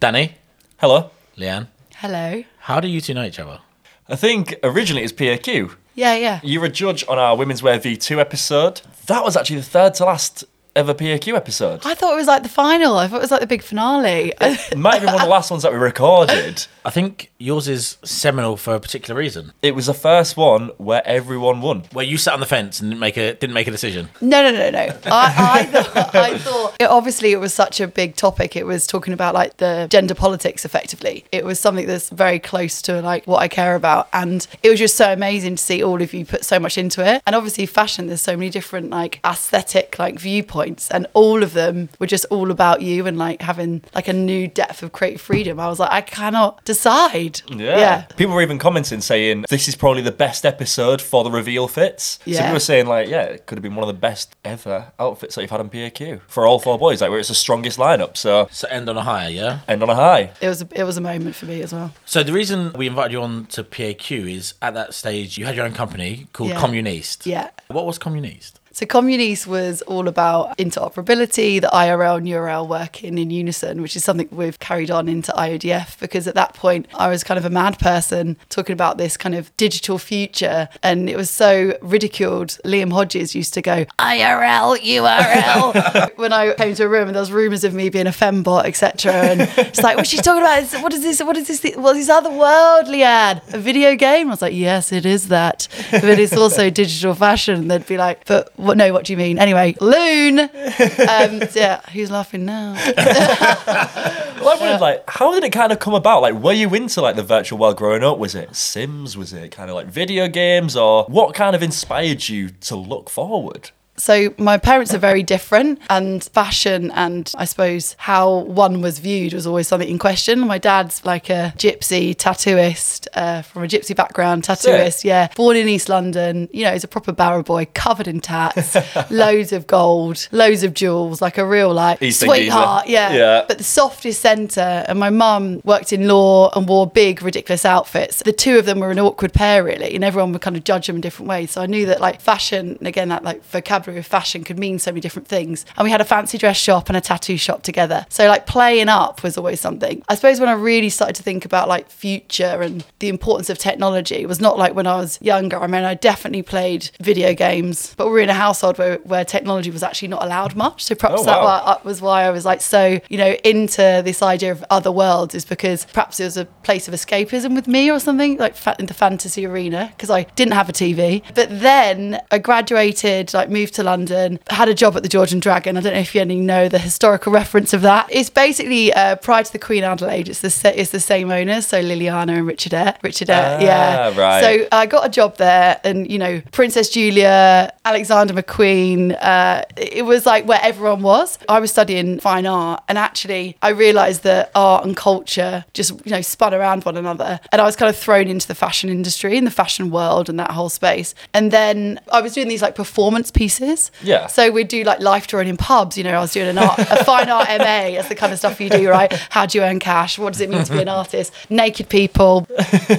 Danny, Hello. Leanne, Hello. how do you two know each other? I think originally it was PAQ. Yeah, yeah. You were a judge on our Women's Wear V2 episode. That was actually the third to last ever PAQ episode. I thought it was like the final. I thought it was like the big finale. It might have been one of the last ones that we recorded. I think yours is seminal for a particular reason. It was the first one where everyone won. Where you sat on the fence and didn't make a didn't make a decision. No, no, no, no. I, I thought, I thought it, obviously it was such a big topic. It was talking about like the gender politics effectively. It was something that's very close to like what I care about. And it was just so amazing to see all of you put so much into it. And obviously fashion, there's so many different like aesthetic like viewpoints and all of them were just all about you and like having like a new depth of creative freedom. I was like, I cannot decide. Yeah. People were even commenting saying this is probably the best episode for the reveal fits. Yeah. So people were saying like, yeah, it could have been one of the best ever outfits that you've had on PAQ for all four boys, like where it's the strongest lineup. So So end on a high, yeah. end on a high. It was a, it was a moment for me as well. So the reason we invited you on to PAQ is at that stage you had your own company called Yeah. Communiste. Yeah. What was Communiste? So Communis was all about interoperability, the IRL and URL working in unison, which is something we've carried on into IODF because at that point I was kind of a mad person talking about this kind of digital future and it was so ridiculed. Liam Hodges used to go, IRL, URL when I came to a room and there was rumours of me being a fembot, etc. And it's like, what's she talking about? What is this? What is this? What is this otherworldly ad? A video game? I was like, yes, it is that. But it's also digital fashion. They'd be like, but No, what do you mean? Anyway, loon. Um, yeah, who's laughing now? Well, I wondered, like, how did it kind of come about? Like, were you into like the virtual world growing up? Was it Sims? Was it kind of like video games, or what kind of inspired you to look forward? So my parents are very different, and fashion and I suppose how one was viewed was always something in question. My dad's like a gypsy tattooist uh, from a gypsy background, tattooist. Yeah, born in East London. You know, he's a proper barrow boy, covered in tats, loads of gold, loads of jewels, like a real like Eastern sweetheart. Yeah. Yeah. But the softest centre, and my mum worked in law and wore big, ridiculous outfits. The two of them were an awkward pair, really, and everyone would kind of judge them in different ways. So I knew that, like, fashion, and again, that like vocabulary of fashion could mean so many different things. And we had a fancy dress shop and a tattoo shop together. So, like, playing up was always something. I suppose when I really started to think about like future and the importance of technology, it was not like when I was younger. I mean, I definitely played video games, but we were in a household where, where technology was actually not allowed much. So perhaps Oh, that wow. that uh, was why I was like so, you know, into this idea of other worlds is because perhaps it was a place of escapism with me or something, like in the fantasy arena, because I didn't have a TV. But then I graduated, like moved to London, had a job at the George and Dragon. I don't know if you any know the historical reference of that. It's basically uh, prior to the Queen Adelaide. It's the it's the same owners, so Liliana and Richard Eyre. Richard Eyre, Ah, yeah. right. So I got a job there, and you know, Princess Julia, Alexander McQueen. Uh, it was like where everyone was. I was studying fine art, and actually, I realised that art and culture just you know spun around one another, and I was kind of thrown into the fashion industry and the fashion world and that whole space. And then I was doing these like performance pieces. Yeah. So we'd do like life drawing in pubs. You know, I was doing an art, a fine art MA. That's the kind of stuff you do, right? How do you earn cash? What does it mean to be an artist? Naked people,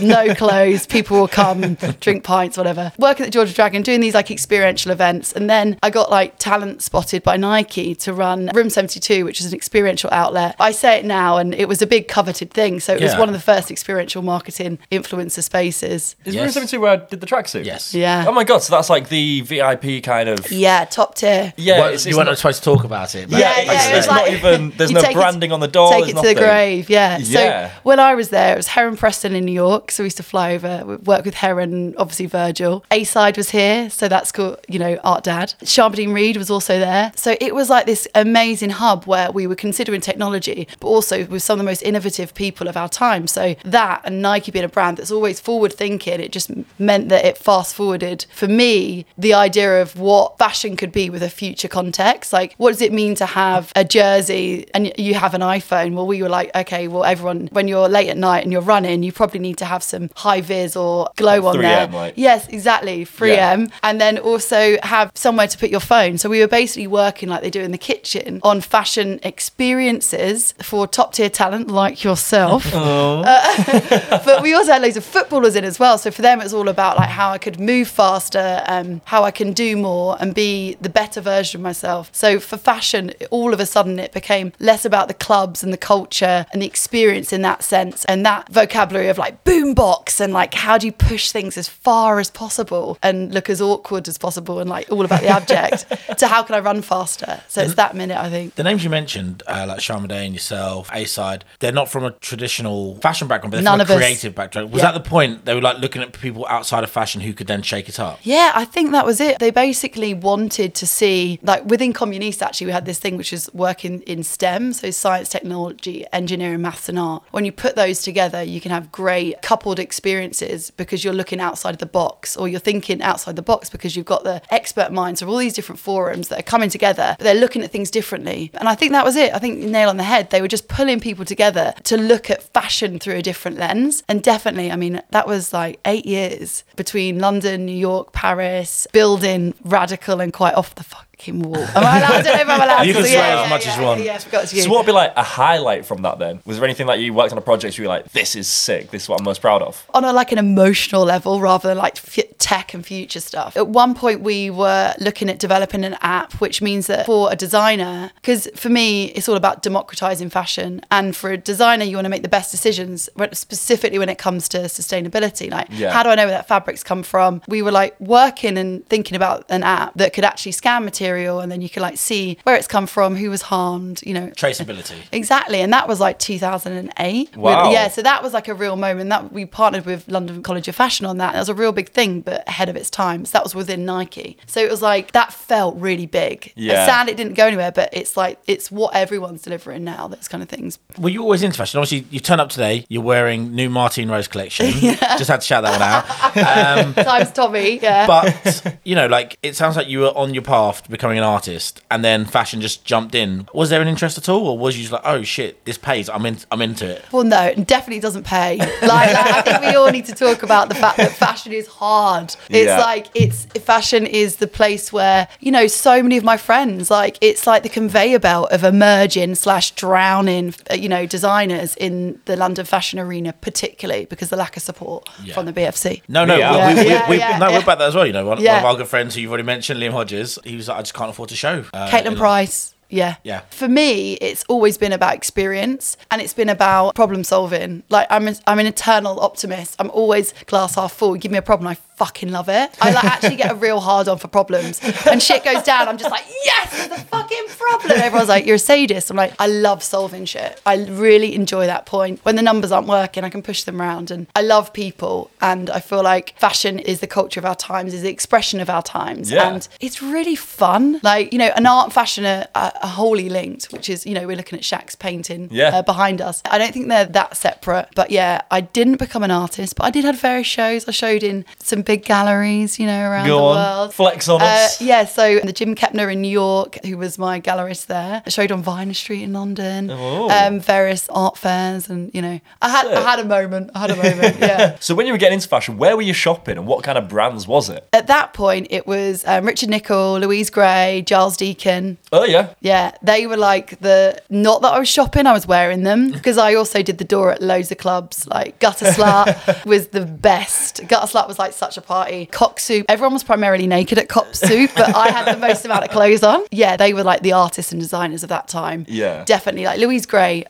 no clothes. People will come, drink pints, whatever. Working at the George and Dragon, doing these like experiential events, and then I got like talent spotted by Nike to run Room 72, which is an experiential outlet. I say it now, and it was a big coveted thing. So it was one of the first experiential marketing influencer spaces. Is Yes. Room 72 where I did the tracksuit? Yes. Yeah. Oh my god, so that's like the VIP kind of. Yeah, top tier. Yeah, well, it's, you it's weren't not, supposed to talk about it. but- Yeah, it's, yeah, it was it's not even. There's You no take it to- branding on the door. Take there's it to the nothing. grave, yeah. Yeah. So when I was there, it was Heron Preston in New York. So we used to fly over, we work with Heron, obviously Virgil. A side was here, so that's called, you know, Art Dad. Sharbadine Reed was also there. So it was like this amazing hub where we were considering technology, but also with some of the most innovative people of our time. So that and Nike being a brand that's always forward thinking, it just meant that it fast forwarded for me the idea of what fashion could be with a future context. Like, what does it mean to have a jersey and you have an iPhone? Well, we were like, okay, well, everyone, when you're late at night and you're running, you probably need to have some high vis or glow on 3M, there. like- Yes, exactly. 3M. And then also have somewhere to put your phone. So we were basically working like they do in the kitchen on fashion experiences for top tier talent like yourself. Uh, but we also had loads of footballers in as well. So for them, it's all about like how I could move faster, um, how I can do more, and be the better version of myself. So for fashion, all of a sudden it became less about the clubs and the culture and the experience in that sense and that vocabulary of like boombox and like how do you push things as far as possible and look as awkward as possible and like all about the abject to how can I run faster. So it's that minute, I think. The names you mentioned, uh, like Sharma Day and yourself, A Side, they're not from a traditional fashion background, but they're None from a us. creative background. Was Yeah. that the point? They were like looking at people outside of fashion who could then shake it up. Yeah, I think that was it. They basically wanted to see, like within Communiste, actually, we had this thing which is working in STEM, so science, technology, engineering, maths, and art. When you put those together, you can have great coupled experiences because you're looking outside of the box or you're thinking outside the box because you've got the expert minds of all these different forums that are coming together, but they're looking at things differently. And I think that was it. I think nail on the head. They were just pulling people together to look at fashion through a different lens. And definitely, I mean, that was like eight years between London, New York, Paris, building radical and quite off the fucking wall. Am I allowed? I don't know if I'm allowed You to. can Yeah, swear as yeah, much yeah, as you want. Yeah, I forgot to you. So what would be like a highlight from that then? Was there anything that you worked on a project where you were like, this is sick, this is what I'm most proud of? on a like an emotional level rather than like f- tech and future stuff. At one point, we were looking at developing an app, which means that for a designer, because for me, it's all about democratizing fashion, and for a designer, you want to make the best decisions, specifically when it comes to sustainability. Like, Yeah. how do I know where that fabric's come from? We were like working and thinking about an app that could actually scan material, and then you could like see where it's come from, who was harmed, you know, Traceability. Exactly, and that was like 2008. With- Wow. yeah, so that was like a real moment. That we partnered with London College of Fashion on that. That was a real big thing, but ahead of its time. So that was within Nike. So it was like that felt really big. Yeah. It's sad it didn't go anywhere, but it's like it's what everyone's delivering now. Those kind of things. Were you always into fashion? Obviously, you turn up today, you're wearing new Martine Rose collection. Just had to shout that one out. Um, Times Tommy, yeah. but you know, like it sounds like you were on your path to becoming an artist, and then fashion just jumped in. Was there an interest at all, or was you just like, oh shit, this pays? I'm in. I'm into it. Well, no, it definitely doesn't pay. Like, like, I think we all need to talk about the fact that fashion is hard. It's Yeah. like it's fashion is the place where you know so many of my friends like it's like the conveyor belt of emerging slash drowning uh, you know designers in the London fashion arena, particularly because the lack of support Yeah. from the BFC. No, no, Yeah. we, we, Yeah, we, yeah, no, yeah. we're about that as well. You know, one, one of our good friends who you've already mentioned, Liam Hodges, he was like, I just can't afford to show. Uh, Caitlin Price. Yeah. Yeah. For me, it's always been about experience and it's been about problem solving. Like I'm, a, I'm an eternal optimist. I'm always glass half full. Give me a problem, I fucking love it. I like actually get a real hard on for problems. And shit goes down, I'm just like, yes, a fucking problem. Everyone's like, you're a sadist. I'm like, I love solving shit. I really enjoy that point. When the numbers aren't working, I can push them around. And I love people. And I feel like fashion is the culture of our times, is the expression of our times. Yeah. And it's really fun. Like, you know, an art and fashion are, are, are wholly linked, which is, you know, we're looking at Shaq's painting Yeah. uh, behind us. I don't think they're that separate. But yeah, I didn't become an artist, but I did have various shows. I showed in some big galleries, you know, around Go the on, world. flex on Uh, us. yeah, so the Jim Kepner in New York, who was my gallerist there, I showed on Vyner Street in London, Oh. um, various art fairs, and you know, I had Sick. I had a moment. I had a moment. Yeah. So when you were getting into fashion, where were you shopping and what kind of brands was it? At that point, it was um, Richard Nicoll, Louise Gray, Giles Deacon. Oh yeah. Yeah, they were like the not that I was shopping, I was wearing them because I also did the door at loads of clubs. Like Gutter Slut was the best. Gutter Slut was like such a party. Cock Soup, everyone was primarily naked at Cop Soup, but I had the most amount of clothes on. Yeah, they were like the artists and designers of that time. Yeah. definitely. Like Louise Gray,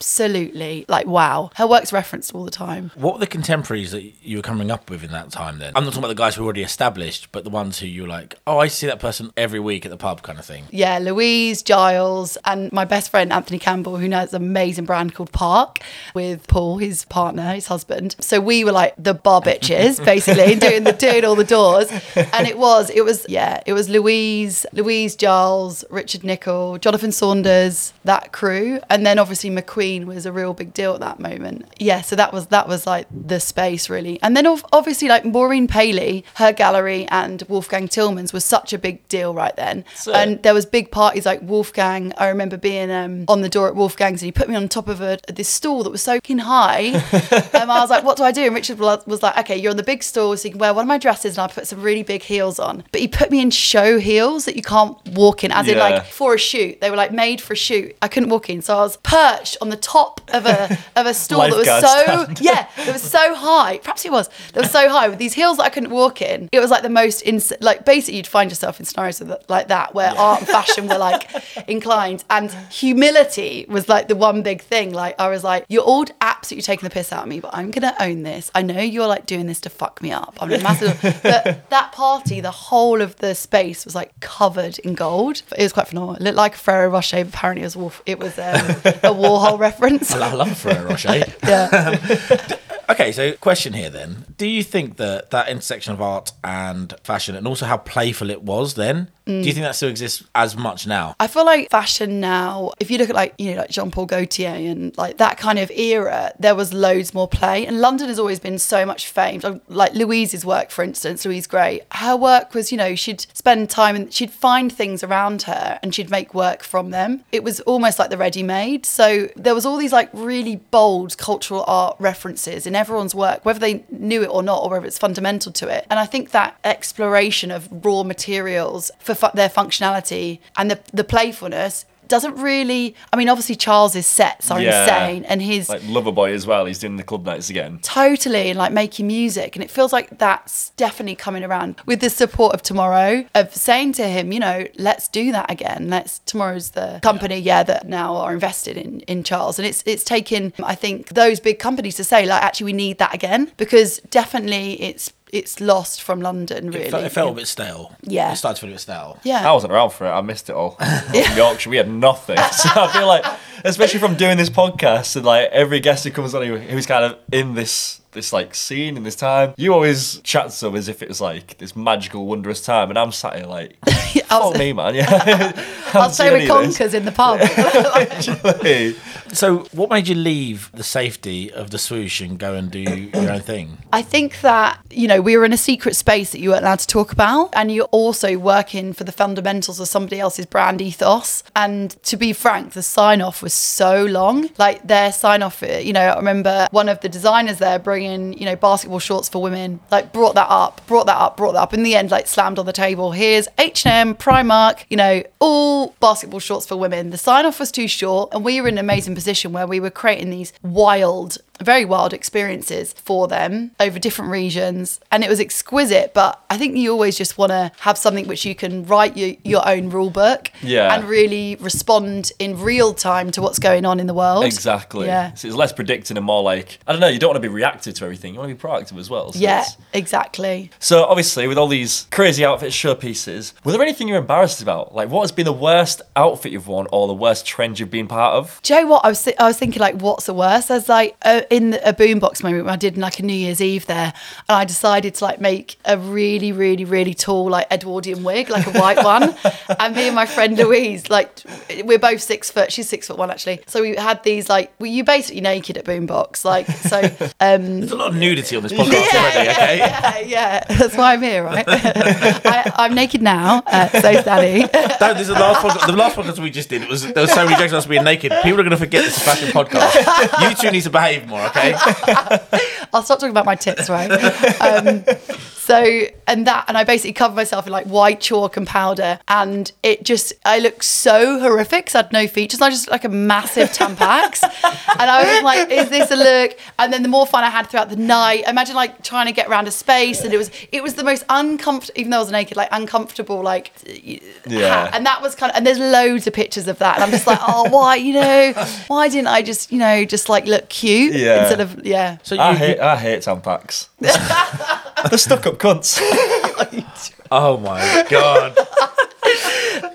absolutely. Like wow, her work's referenced all the time. What were the contemporaries that you were coming up with in that time then? I'm not talking about the guys who were already established, but the ones who you were like, oh, I see that person every week at the pub kind of thing. Yeah, Louise, Giles, and my best friend Anthony Campbell, who knows an amazing brand called Park with Paul, his partner, his husband. So we were like the bar bitches, basically, doing the doing all the doors. And it was, it was, yeah, it was Louise, Louise Giles, Richard Nicoll, Jonathan Saunders, that crew, and then obviously McQueen was a real big deal at that moment. Yeah, so that was that was like the space really. And then obviously like Maureen Paley, her gallery, and Wolfgang Tillmans was such a big deal right then. Sick. And there was big parties like Wolfgang. I remember being um, on the door at Wolfgang's and he put me on top of a, this stool that was so fucking high. and I was like, what do I do? And Richard was was like, okay, you're on the big stool, so you can wear one of my dresses and I put some really big heels on. But he put me in show heels that you can't walk in, as in like for a shoot. They were like made for a shoot. I couldn't walk in. So I was perched on the top of a of a stool that was so stand. yeah, that was so high. Perhaps it was. That was so high with these heels that I couldn't walk in. It was like the most ins- like basically you'd find yourself in scenarios like that where art and fashion were like inclined, and humility was like the one big thing. Like I was like, you're all absolutely taking the piss out of me, but I'm gonna own this. I know you're like doing this to fuck me up. I'm a massive. but that party, the whole of the space was like covered in gold. It was quite phenomenal. It looked like a Ferrero Rocher. Apparently, it was Wolf. It was um, a Warhol reference. I love Ferrero Rocher. Yeah. Um, okay, so question here then. Do you think that that intersection of art and fashion and also how playful it was then, do you mm. think that still exists as much now? I feel like fashion now, if you look at like, you know, like Jean Paul Gaultier and like that kind of era, there was loads more play. And London has always been so much famed. Oh, like Louise's work, for instance, Louise Gray, her work was, you know, she'd spend time and she'd find things around her and she'd make work from them. It was almost like the ready made. So there was all these like really bold cultural art references in everyone's work, whether they knew it or not, or whether it's fundamental to it. And I think that exploration of raw materials for fu- their functionality and the, the playfulness doesn't really. I mean, obviously Charles's sets are Yeah. insane, and his Like Loverboy as well. He's doing the club nights again. totally and like making music and it feels like that's definitely coming around with the support of tomorrow of saying to him you know let's do that again let's tomorrow's the company yeah that now are invested in in charles and it's it's taken i think those big companies to say like actually we need that again because definitely it's it's lost from london really It felt, it felt a bit stale. Yeah. It started to feel a bit stale. yeah I wasn't around for it. I missed it all. In Yorkshire, we had nothing. So I feel like, especially from doing this podcast and like every guest who comes on who- who's kind of in this this like scene in this time, you always chat to them as if it was like this magical, wondrous time, and I'm sat here like, I'll, fuck me, man. Yeah, I'll stay with conkers in the pub So, what made you leave the safety of the swoosh and go and do your own thing? I think that, you know, we were in a secret space that you weren't allowed to talk about. And you're also working for the fundamentals of somebody else's brand ethos. And to be frank, the sign off was so long. Like their sign off, you know, I remember one of the designers there bringing, you know, basketball shorts for women, like brought that up, brought that up, brought that up. In the end, like slammed on the table. Here's H&M, Primark, you know, all basketball shorts for women. The sign off was too short. And we were in an amazing position where we were creating these wild very wild experiences for them over different regions and it was exquisite but i think you always just want to have something which you can write your, your own rule book Yeah. and really respond in real time to what's going on in the world exactly. yeah So it's less predicting and more like I don't know. You don't want to be reactive to everything. You want to be proactive as well. So yeah exactly So obviously, with all these crazy outfit showpieces, were there anything you're embarrassed about? Like, what has been the worst outfit you've worn, or the worst trend you've been part of? Do you know what I was? Th- I was thinking like, what's the worst? There's like a, in a boombox moment when I did like a New Year's Eve there, and I decided to like make a really, really, really tall like Edwardian wig, like a white one. and me and my friend Louise, like we're both six foot. She's six foot one actually. So we had these like, well, you basically naked at boombox, like so. Um, There's a lot of nudity on this podcast already, okay? yeah, yeah, that's why I'm here, right? I, I'm naked now, uh, so Danny. No, this is the last podcast. The last podcast we just did. It was there was so many jokes about us being naked. People are going to forget this is a fashion podcast. You two need to behave more, okay? I'll stop talking about my tits, right? Um, so, and that, and I basically covered myself in like white chalk and powder, and it just, I looked so horrific 'cause I had no features. I just looked like a massive Tampax, and I was like, "Is this a look?" And then the more fun I had throughout the night, imagine like trying to get around a space, and it was, it was the most uncomfortable, even though I was naked, like uncomfortable, like, Yeah. hat. and that was kind of, and there's loads of pictures of that, and I'm just like, oh, why, you know, why didn't I just, you know, just like look cute Yeah. Instead of, yeah. So you, I hate, I hate Tampax. the stuck-up cunts. oh my god.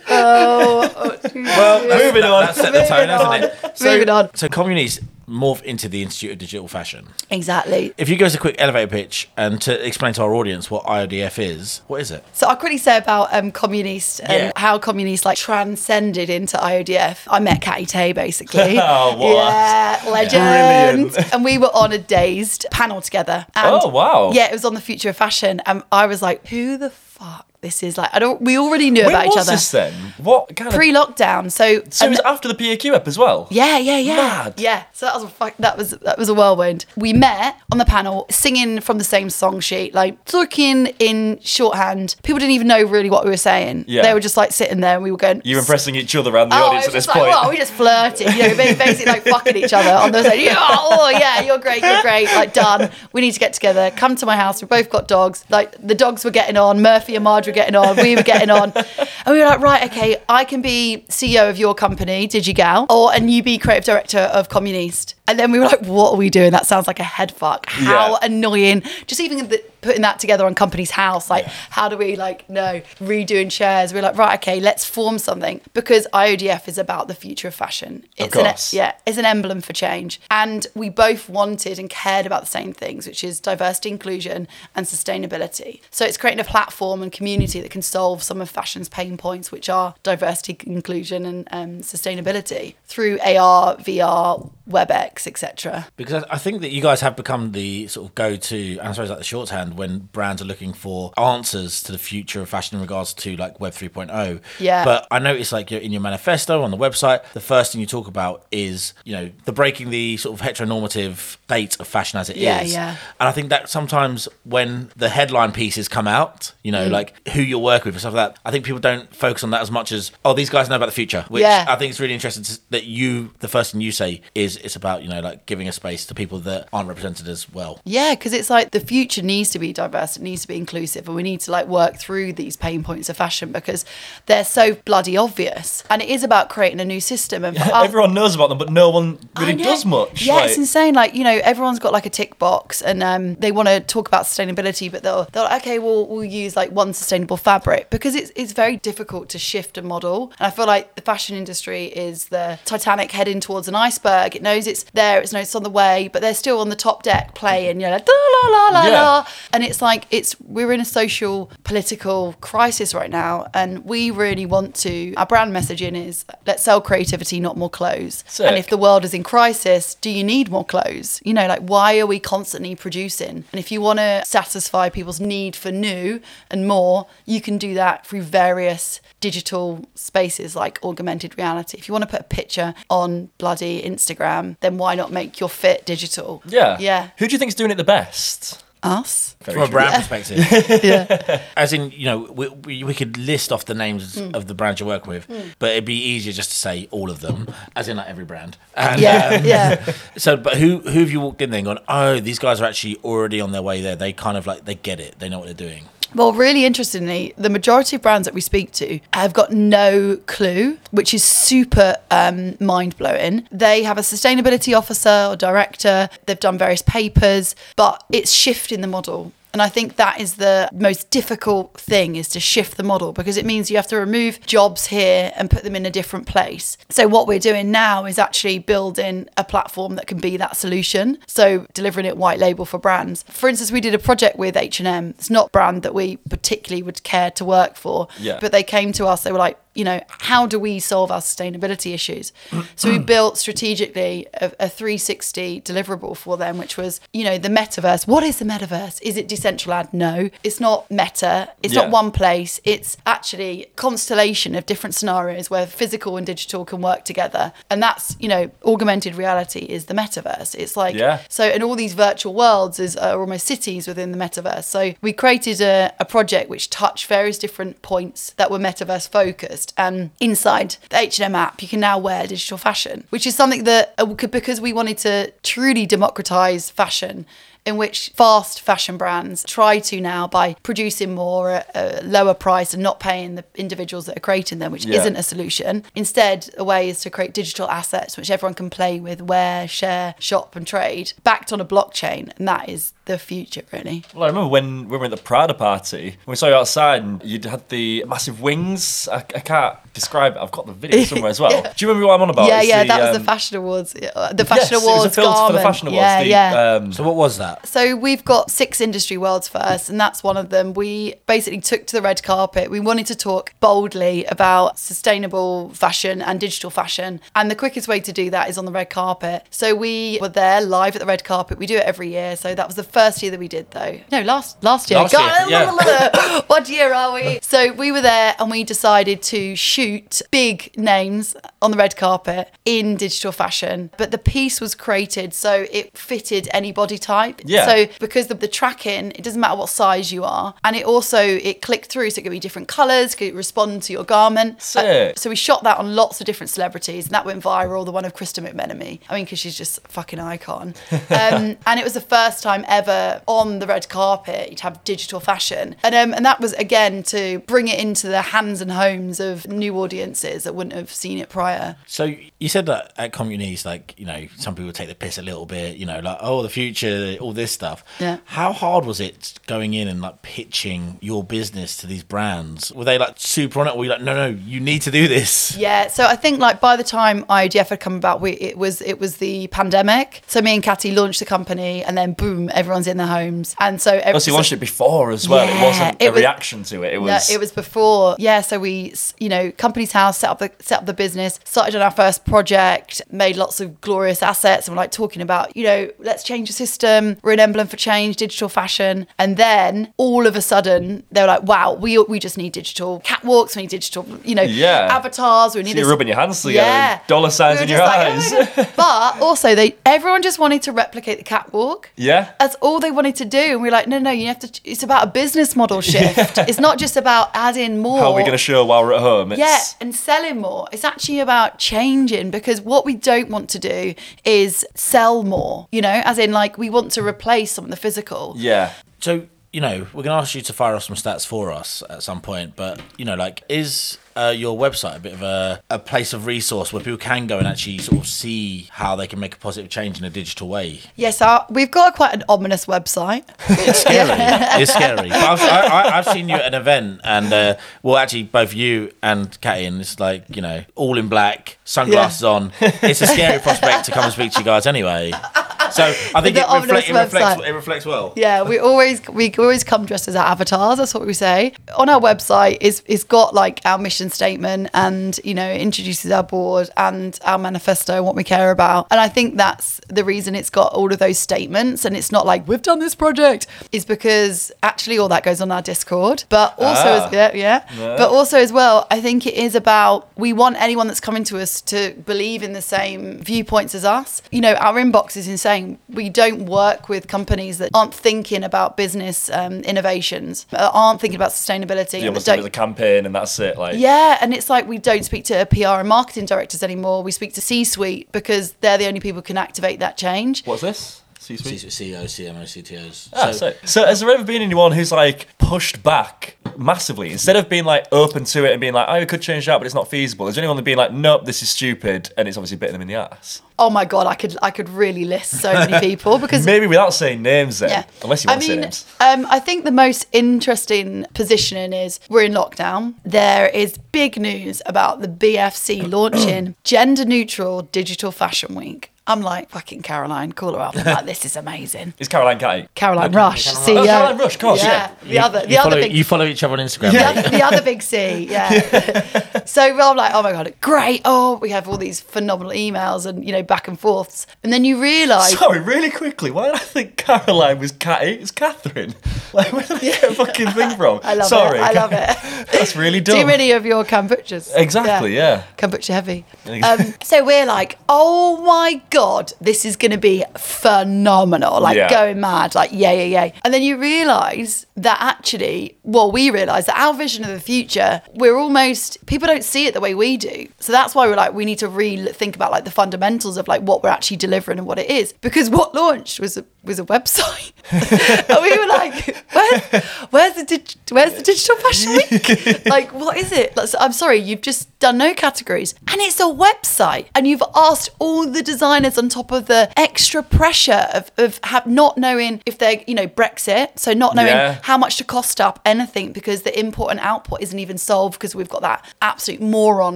Oh, oh, Well, Moving on. That set the tone, hasn't it? So, Moving on. So communities morph into the Institute of Digital Fashion. exactly. If you give us a quick elevator pitch and to explain to our audience what IODF is, what is it? So I'll quickly say about um, Communist and Yeah. how Communist like transcended into IODF. I met Catty Tay basically. Oh, what? Yeah, legend. Brilliant. And we were on a dazed panel together. And Oh, wow. Yeah, it was on the future of fashion. And I was like, who the fuck? This is like I don't. We already knew When about each other this then? What kind of? pre-lockdown. So so it was after the PAQ ep as well. yeah, yeah, yeah, Mad. yeah. So that was a that was that was a whirlwind. We met on the panel, singing from the same song sheet, like talking in shorthand. People didn't even know really what we were saying. Yeah. They were just like sitting there, and we were going. You're impressing each other around the Oh, audience at this like, point. well, we just flirted, you know, ba- basically like fucking each other on the side. Yeah, oh yeah, you're great, you're great. Like done. We need to get together. Come to my house. We both got dogs. Like the dogs were getting on. Murphy and were getting on. We were getting on, and we were like, right, okay, I can be CEO of your company, DigiGal, or and you be creative director of Communist. And then we were like, what are we doing? That sounds like a head fuck. How Yeah. annoying. Just even the, putting that together on company's house. Like, how do we like no redoing chairs? We're like, right, okay, let's form something because IODF is about the future of fashion. It's an yeah, it's an emblem for change. And we both wanted and cared about the same things, which is diversity, inclusion, and sustainability. So it's creating a platform and community that can solve some of fashion's pain points, which are diversity, inclusion, and um, sustainability through AR, VR, WebEx, etc. Because I I think that you guys have become the sort of go-to, and I suppose like the shorthand when brands are looking for answers to the future of fashion in regards to like Web 3.0. Yeah. But I noticed like you're in your manifesto on the website, the first thing you talk about is you know the breaking the sort of heteronormative state of fashion as it is. Yeah, yeah. And I think that sometimes when the headline pieces come out, you Mm. know, like who you're working with and stuff like that, I think people don't focus on that as much as oh these guys know about the future, which Yeah. I think it's really interesting to, that you the first thing you say is it's about you know like giving a space to people that aren't represented as well. Yeah, because it's like the future needs to be diverse, it needs to be inclusive, and we need to like work through these pain points of fashion because they're so bloody obvious. And it is about creating a new system. And for us- Everyone knows about them, but no one really does much. Yeah, like- it's insane. Like you know, everyone's got like a tick box, and um, they want to talk about sustainability, but they'll they'll like, okay, well, we'll use like one sustainable fabric because it's it's very difficult to shift a model. And I feel like the fashion industry is the Titanic heading towards an iceberg. It knows it's there, it's on the way, but they're still on the top deck playing, you know, like, la la la la Yeah. la. And it's like it's we're in a social political crisis right now, and we really want to. Our brand messaging is let's sell creativity, not more clothes. Sick. And if the world is in crisis, do you need more clothes? You know, like why are we constantly producing? And if you want to satisfy people's need for new and more, you can do that through various digital spaces like augmented reality. If you want to put a picture on bloody Instagram, then why not make your fit digital? yeah. Yeah. Who do you think is doing it the best? Us? From a brand perspective, yeah. as in you know we, we, we could list off the names Hmm. of the brands you work with, but it'd be easier just to say all of them, as in like every brand. And, Yeah. um, Yeah. So, but who who have you walked in there and gone? Oh, these guys are actually already on their way there. They kind of like they get it. They know what they're doing. Well, really interestingly, the majority of brands that we speak to have got no clue, which is super um, mind blowing. They have a sustainability officer or director, they've done various papers, but it's shifting the model. And I think that is the most difficult thing is to shift the model because it means you have to remove jobs here and put them in a different place. So what we're doing now is actually building a platform that can be that solution. So delivering it white label for brands. For instance, we did a project with H&M. It's not a brand that we particularly would care to work for, Yeah. but they came to us. They were like, you know, how do we solve our sustainability issues? so we built strategically a, a 360 deliverable for them, which was, you know, the metaverse. What is the metaverse? Is it decentralized? No, it's not meta. It's Yeah. not one place. It's actually constellation of different scenarios where physical and digital can work together. And that's, you know, augmented reality is the metaverse. It's like, Yeah. so, and all these virtual worlds is are almost cities within the metaverse. So we created a, a project which touched various different points that were metaverse focused. And inside the H&M app, you can now wear digital fashion, which is something that uh, because we wanted to truly democratize fashion in which fast fashion brands try to now by producing more at a lower price and not paying the individuals that are creating them, which Yeah. isn't a solution. Instead, a way is to create digital assets which everyone can play with, wear, share, shop, and trade, backed on a blockchain, and that is the future, really. Well, I remember when we were at the Prada party, when we saw you outside and you'd had the massive wings. I, I can't describe it. I've got the video somewhere as well. Yeah. Do you remember what I'm on about? yeah, It's yeah, the, that was um, the fashion awards. The fashion yes, it was awards. a filter for the fashion awards. Yeah, the, yeah. Um, So what was that? that? So we've got six industry worlds first, and that's one of them. We basically took to the red carpet. We wanted to talk boldly about sustainable fashion and digital fashion, and the quickest way to do that is on the red carpet. So we were there live at the red carpet. We do it every year. So that was the first year that we did, though. No, last last year. Last year, God, what year are we? So we were there, and we decided to shoot big names on the red carpet in digital fashion. But the piece was created so it fitted any body type. Yeah. So because the, the tracking, it doesn't matter what size you are, and it also it clicked through, so it could be different colours, could respond to your garment. Uh, Sick. so we shot that on lots of different celebrities, and that went viral. The one of Kristen McMenamy. I mean, because she's just a fucking icon. Um, and it was the first time ever on the red carpet you'd have digital fashion, and um, and that was again to bring it into the hands and homes of new audiences that wouldn't have seen it prior. So you said that at Communities, like you know, some people take the piss a little bit, you know, like oh the future, all this stuff. Yeah. How hard was it going in and like pitching your business to these brands? Were they like super on it, or were you like, no, no, you need to do this? Yeah, so I think like by the time IODF had come about, we, it was it was the pandemic. So me and Catty launched the company, and then boom, everyone's in their homes, and so every, Oh, you launched it before as well. Yeah, it wasn't it a was- reaction to it. It No, was. it was before. Yeah, so we, you know, company's house set up the set up the business, started on our first project, made lots of glorious assets, and we're like talking about, you know, let's change the system. We're an emblem for change, digital fashion, and then all of a sudden they were like, wow, we we just need digital catwalks, we need digital, you know, Yeah. avatars, we need So you're this- rubbing your hands together and dollar signs We in your like, oh eyes. "Oh but also they everyone just wanted to replicate the catwalk. yeah. All they wanted to do. And we are like, no, no, you have to. It's about a business model shift. It's not just about adding more. How are we going to show while we're at home? It's, Yeah, and selling more. It's actually about changing because what we don't want to do is sell more, you know, as in like we want to replace some of the physical. Yeah. So you know, we're gonna ask you to fire off some stats for us at some point, but you know, like, is uh, your website a bit of a, a place of resource where people can go and actually sort of see how they can make a positive change in a digital way? Yes, our, we've got quite an ominous website. It's scary. it's scary. But I've, I, I, I've seen you at an event, and uh, well, actually, both you and and it's like you know, all in black, sunglasses on. It's a scary prospect to come and speak to you guys anyway. So I think it, reflect, it reflects. It reflects well. Yeah, we always we always come dressed as our avatars. That's what we say on our website. Is it's got like our mission statement and you know introduces our board and our manifesto and what we care about. And I think that's the reason it's got all of those statements. And it's not like we've done this project. Is because actually all that goes on our Discord. But also, Ah. as, yeah, yeah, but also as well, I think it is about we want anyone that's coming to us to believe in the same viewpoints as us. You know, our inbox is insane. We don't work with companies that aren't thinking about business um, innovations, uh, aren't thinking about sustainability. You almost do a campaign and that's it. Like, yeah, and it's like we don't speak to PR and marketing directors anymore. We speak to C-suite because they're the only people who can activate that change. what's this? C-suite? CEOs, CMOs, CTOs. Ah, so, so has there ever been anyone who's like pushed back massively instead of being like open to it and being like, oh, we could change that, but it's not feasible? Is there anyone that being like, nope, this is stupid, and it's obviously bitten them in the ass? Oh my god, I could I could really list so many people because Maybe without saying names, then, Yeah. unless you want to say names. Um, I think the most interesting positioning is we're in lockdown. There is big news about the BFC launching gender neutral digital fashion week. I'm like, fucking Caroline, call her up. I'm like, this is amazing. It's Caroline Catty. Caroline Rush, Caroline CEO. Rush. Oh, Caroline Rush, of course, Yeah, yeah. the other, the you, other follow, big you follow each other on Instagram. the, right? other, the other big C, yeah. so I'm like, oh my god, great. Oh, we have all these phenomenal emails and you know back and forths, and then you realise Sorry, really quickly, why did I think Caroline was Catty? It's Catherine. Like, where did I get a fucking thing from? I love Sorry, it. I love it. That's really dumb. Too many of your kombuchas. Exactly, yeah. Kombucha heavy. Um, so we're like, oh my god, this is going to be phenomenal. Like Yeah. going mad. Like yay, yay, yay. And then you realise that actually, well, we realise that our vision of the future, we're almost people don't see it the way we do. So that's why we're like, we need to really think about like the fundamentals of like what we're actually delivering and what it is. Because what launched was a was a website, and we were like, Where, where's the dig- where's the digital fashion week? like, what is it? Like, so- I'm sorry, you've just done no categories, and it's a website, and you've asked all the designers on top of the extra pressure of of have not knowing if they're you know Brexit, so not knowing Yeah. How much to cost up anything because the import and output isn't even solved because we've got that absolute moron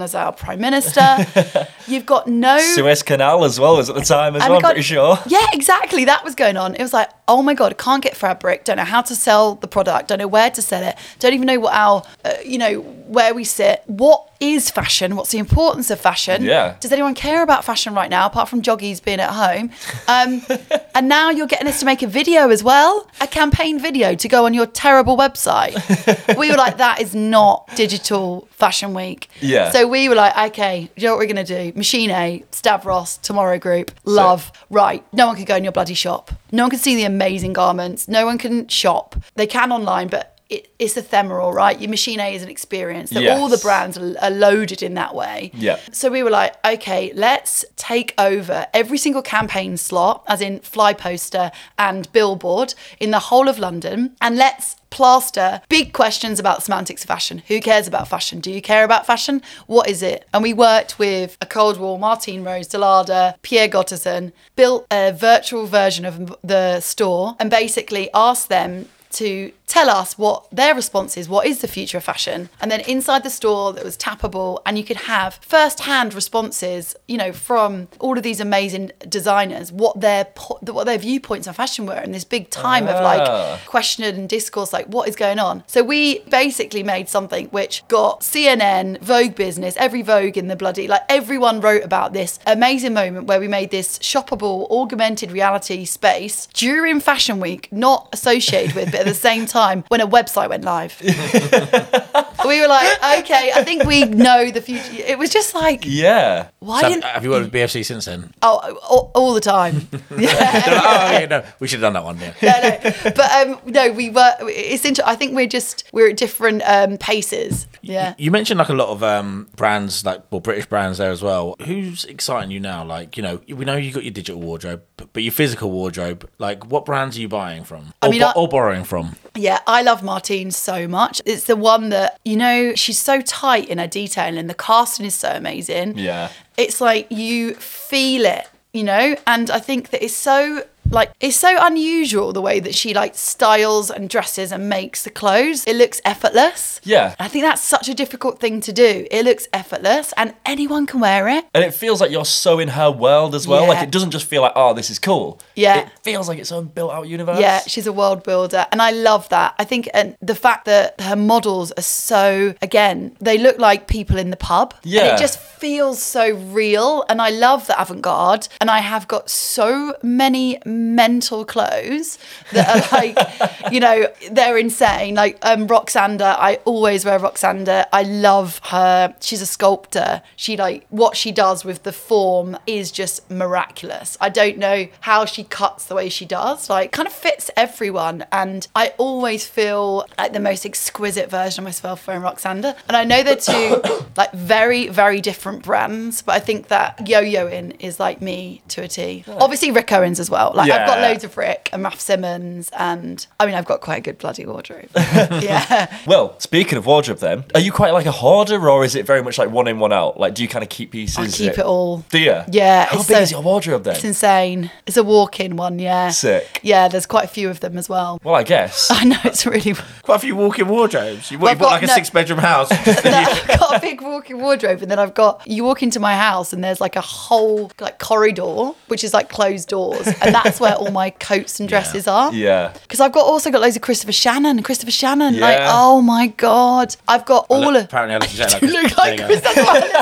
as our prime minister. You've got no Suez Canal as well was at the time as Oh well, I'm pretty sure. Yeah, exactly. That was going on. It was like, oh my god, can't get fabric. Don't know how to sell the product. Don't know where to sell it. Don't even know what our, uh, you know, where we sit. What is fashion? What's the importance of fashion? Yeah. Does anyone care about fashion right now, apart from joggies being at home? Um, and now you're getting us to make a video as well, a campaign video to go on your terrible website. we were like, that is not digital fashion week. Yeah. So we were like, okay, you know what we're going to do? Machine A, Stavros, Tomorrow Group, Love. Right. No one can go in your bloody shop. No one can see the amazing garments. No one can shop. They can online, but it, it's ephemeral, right? Your Machine A is an experience. So all the brands are, are loaded in that way. Yeah. So we were like, okay, let's take over every single campaign slot, as in fly poster and billboard in the whole of London, and let's plaster big questions about semantics of fashion. Who cares about fashion? Do you care about fashion? What is it? And we worked with A-Cold-Wall, Martine Rose, Delada, Per Götesson, built a virtual version of the store and basically asked them to tell us what their response is, what is the future of fashion. And then inside the store that was tappable and you could have first-hand responses, you know, from all of these amazing designers, what their po- what their viewpoints on fashion were in this big time of Ah. like question and discourse, like what is going on. So we basically made something which got CNN, Vogue Business, every Vogue in the bloody, like everyone wrote about this amazing moment where we made this shoppable augmented reality space during Fashion Week, not associated with, but at the same time when a website went live. we were like, okay, I think we know the future. It was just like, Yeah. why So didn't? have you worked with BFC since then? Oh, all, all the time. Yeah. oh, yeah, no, we should have done that one. Yeah. no, no. But um, no, we were. It's inter- I think we're just we're at different um, paces. Yeah. You mentioned like a lot of um, brands, like well, British brands there as well. Who's exciting you now? Like, you know, we know you got your digital wardrobe, but, but your physical wardrobe. Like, what brands are you buying from, or, mean, bo- I- or borrowing from? Yeah, I love Martine so much. It's the one that, you know, she's so tight in her detailing. The casting is so amazing. Yeah. It's like you feel it, you know? And I think that it's so like it's so unusual the way that she like styles and dresses and makes the clothes. It looks effortless. Yeah. I think that's such a difficult thing to do. It looks effortless and anyone can wear it. And it feels like you're so in her world as well. Like it doesn't just feel like, oh, this is cool. Yeah. It feels like its own built out universe. Yeah, she's a world builder, and I love that. I think, and the fact that her models are so again, they look like people in the pub. and Yeah. it just feels so real, and I love the avant-garde. And I have got so many mental clothes that are like, you know, they're insane. Like um, Roksanda, I always wear Roksanda. I love her. She's a sculptor. She like what she does with the form is just miraculous. I don't know how she cuts the way she does. Like kind of fits everyone. And I always feel like the most exquisite version of myself wearing Roksanda. And I know they're two like very, very different brands, but I think that yo-yoing is like me to a T. Obviously Rick Owens as well. Like I've got loads of Rick and Raf Simons and I mean I've got quite a good bloody wardrobe. yeah. Well, speaking of wardrobe, then, are you quite like a hoarder, or is it very much like one in, one out? Like, do you kind of keep pieces? I keep it all. Do you? Yeah, How it's big so- is your wardrobe then? It's insane. It's a walk-in one, yeah. Sick. Yeah, there's quite a few of them as well. Well, I guess. I know it's really. Quite a few walk-in wardrobes. You, Well, you got- like a no. six-bedroom house. I've got a big walk-in wardrobe, and then I've got you walk into my house, and there's like a whole like corridor, which is like closed doors, and that's where all my coats and dresses are. yeah. Because I've got also got loads of Christopher Shannon, Christopher Shannon. Like, oh my god, I've got all of. Apparently, I look exactly You like look like Christopher Chris. you go. That's why I look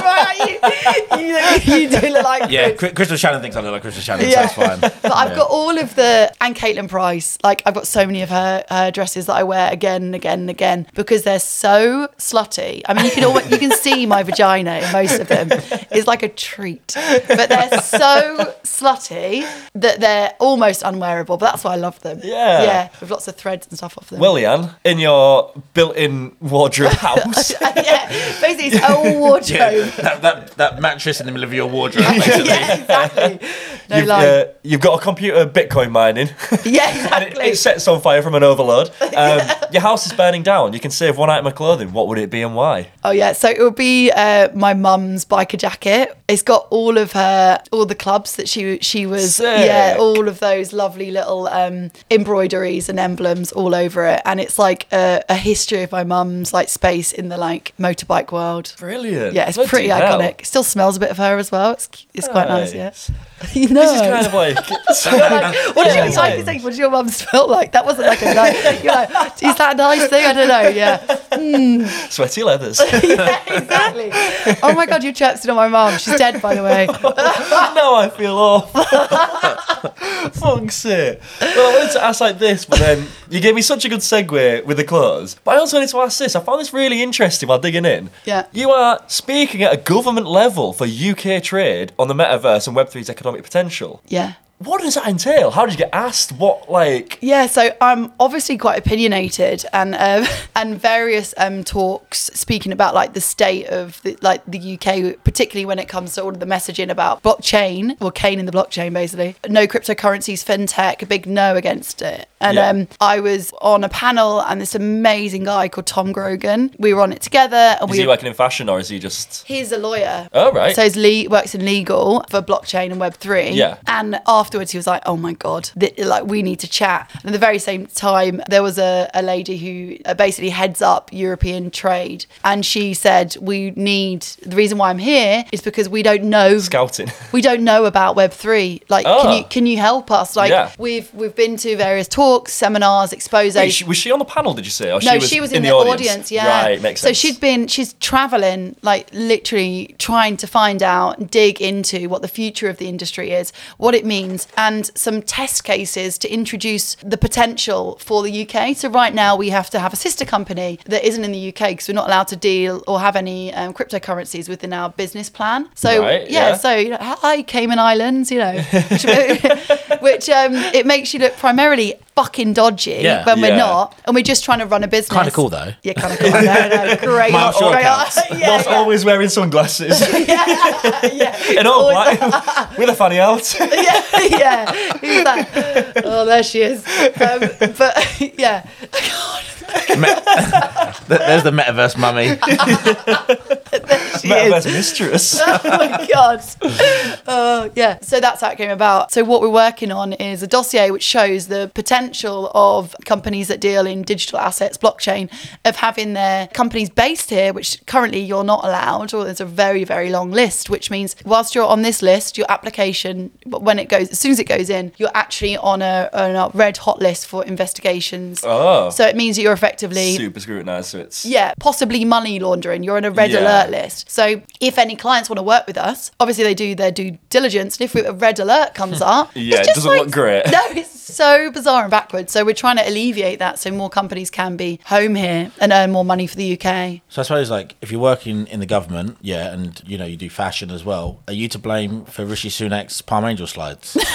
right you. You, you do look like Yeah, Chris. Chris- Crystal Shannon thinks I look like Crystal Shannon, Yeah. so it's fine. But I've got all of the and Caitlin Price. Like I've got so many of her, her dresses that I wear again and again and again because they're so slutty. I mean, you can almost, you can see my vagina in most of them. It's like a treat, but they're so slutty that they're almost unwearable. But that's why I love them. Yeah. yeah, with lots of threads and stuff off them. Leanne, in your built-in wardrobe house, yeah, basically it's a wardrobe. Yeah, that, that, that mattress in the middle of your wardrobe, basically. yeah, exactly. No you've, lie. uh, you've got a computer Bitcoin mining. yeah, And it, it sets on fire from an overload. Um, Your house is burning down. You can save one item of clothing. What would it be and why? Oh yeah, so it would be uh, my mum's biker jacket. It's got all of her, all the clubs that she she was, Sick. yeah, all of of those lovely little um, embroideries and emblems all over it, and it's like a, a history of my mum's like space in the like motorbike world. Brilliant. Yeah, it's Bloody pretty hell. iconic. Still smells a bit of her as well. It's it's quite nice. Yeah, you know. This is kind of like. like, what did you like? What did your mum smell like? That wasn't like a nice. You're like, is that a nice thing? I don't know. Yeah, Sweaty leathers. yeah, exactly. Oh my god, you chirped on my mum. She's dead, by the way. now I feel awful. Fuck's sake. Well, I wanted to ask like this, but then you gave me such a good segue with the clothes. But I also wanted to ask this. I found this really interesting while digging in. Yeah. You are speaking at a government level for UK trade on the metaverse and Web3's economic potential. Yeah. What does that entail? How did you get asked? What, like. Yeah, so I'm obviously quite opinionated, and um, and various um, talks speaking about like the state of the, like the UK, particularly when it comes to all of the messaging about blockchain or Kane in the blockchain, basically. No cryptocurrencies, fintech, a big no against it. And Yeah. um, I was on a panel, and this amazing guy called Tom Grogan. We were on it together, and Is we. he working in fashion or is he just. He's a lawyer. Oh, right. So he's le- works in legal for blockchain and Web three. Yeah. And afterwards, he was like, "Oh my god, like we need to chat." And at the very same time, there was a, a lady who uh, basically heads up European trade, and she said, "We need the reason why I'm here is because we don't know." Scouting. we don't know about Web three. Like, Oh. can you can you help us? Like, Yeah. we've we've been to various talks, seminars, exposes. Wait, she- was she on the panel, did you say? No, she was, in, the, audience. Yeah. Right, makes sense. so she'd been, she's traveling, like literally trying to find out, dig into what the future of the industry is, what it means, and some test cases to introduce the potential for the UK. So right now we have to have a sister company that isn't in the UK because we're not allowed to deal or have any um, cryptocurrencies within our business plan. So Right, yeah, yeah. so you know, hi Cayman Islands, you know, which, which um, it makes you look primarily fucking dodgy Yeah. when we're Yeah. not, and we're just trying to run a business. Kind of cool though. Yeah, kind of cool. No, no, great. Great- yeah, Whilst yeah, always wearing sunglasses yeah. and all Always- black with a funny out. yeah, yeah. Who's that? Oh, there she is. Um, but yeah, Th- There's the metaverse mummy. she is. Metaverse mistress. oh my god. Oh yeah. So that's how it came about. So what we're working on is a dossier which shows the potential of companies that deal in digital assets, blockchain, of having their companies based here, which currently you're not allowed, or there's a very very long list, which means whilst you're on this list, your application, when it goes, as soon as it goes in, you're actually on a, on a red hot list for investigations. Oh. So it means that you're effectively Super scrutinized, so it's. yeah, possibly money laundering. You're on a red Yeah. alert list. So if any clients want to work with us, obviously they do their due diligence. And if a red alert comes up, Yeah, it doesn't look great. No, it's so bizarre and backwards. So we're trying to alleviate that so more companies can be home here and earn more money for the UK. So I suppose like if you're working in the government, yeah, and you know you do fashion as well, are you to blame for Rishi Sunak's Palm Angel slides?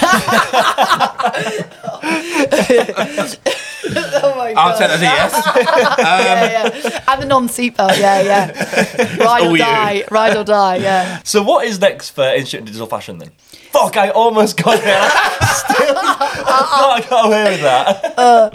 Oh my god. I'll take that as a yes. yeah, yeah. And the non-seatbelt, yeah, yeah. Ride all or you. die, ride or die, yeah. So what is next for Instant Digital Fashion then? Fuck, I almost got it. Still, I thought I got away with that. Uh,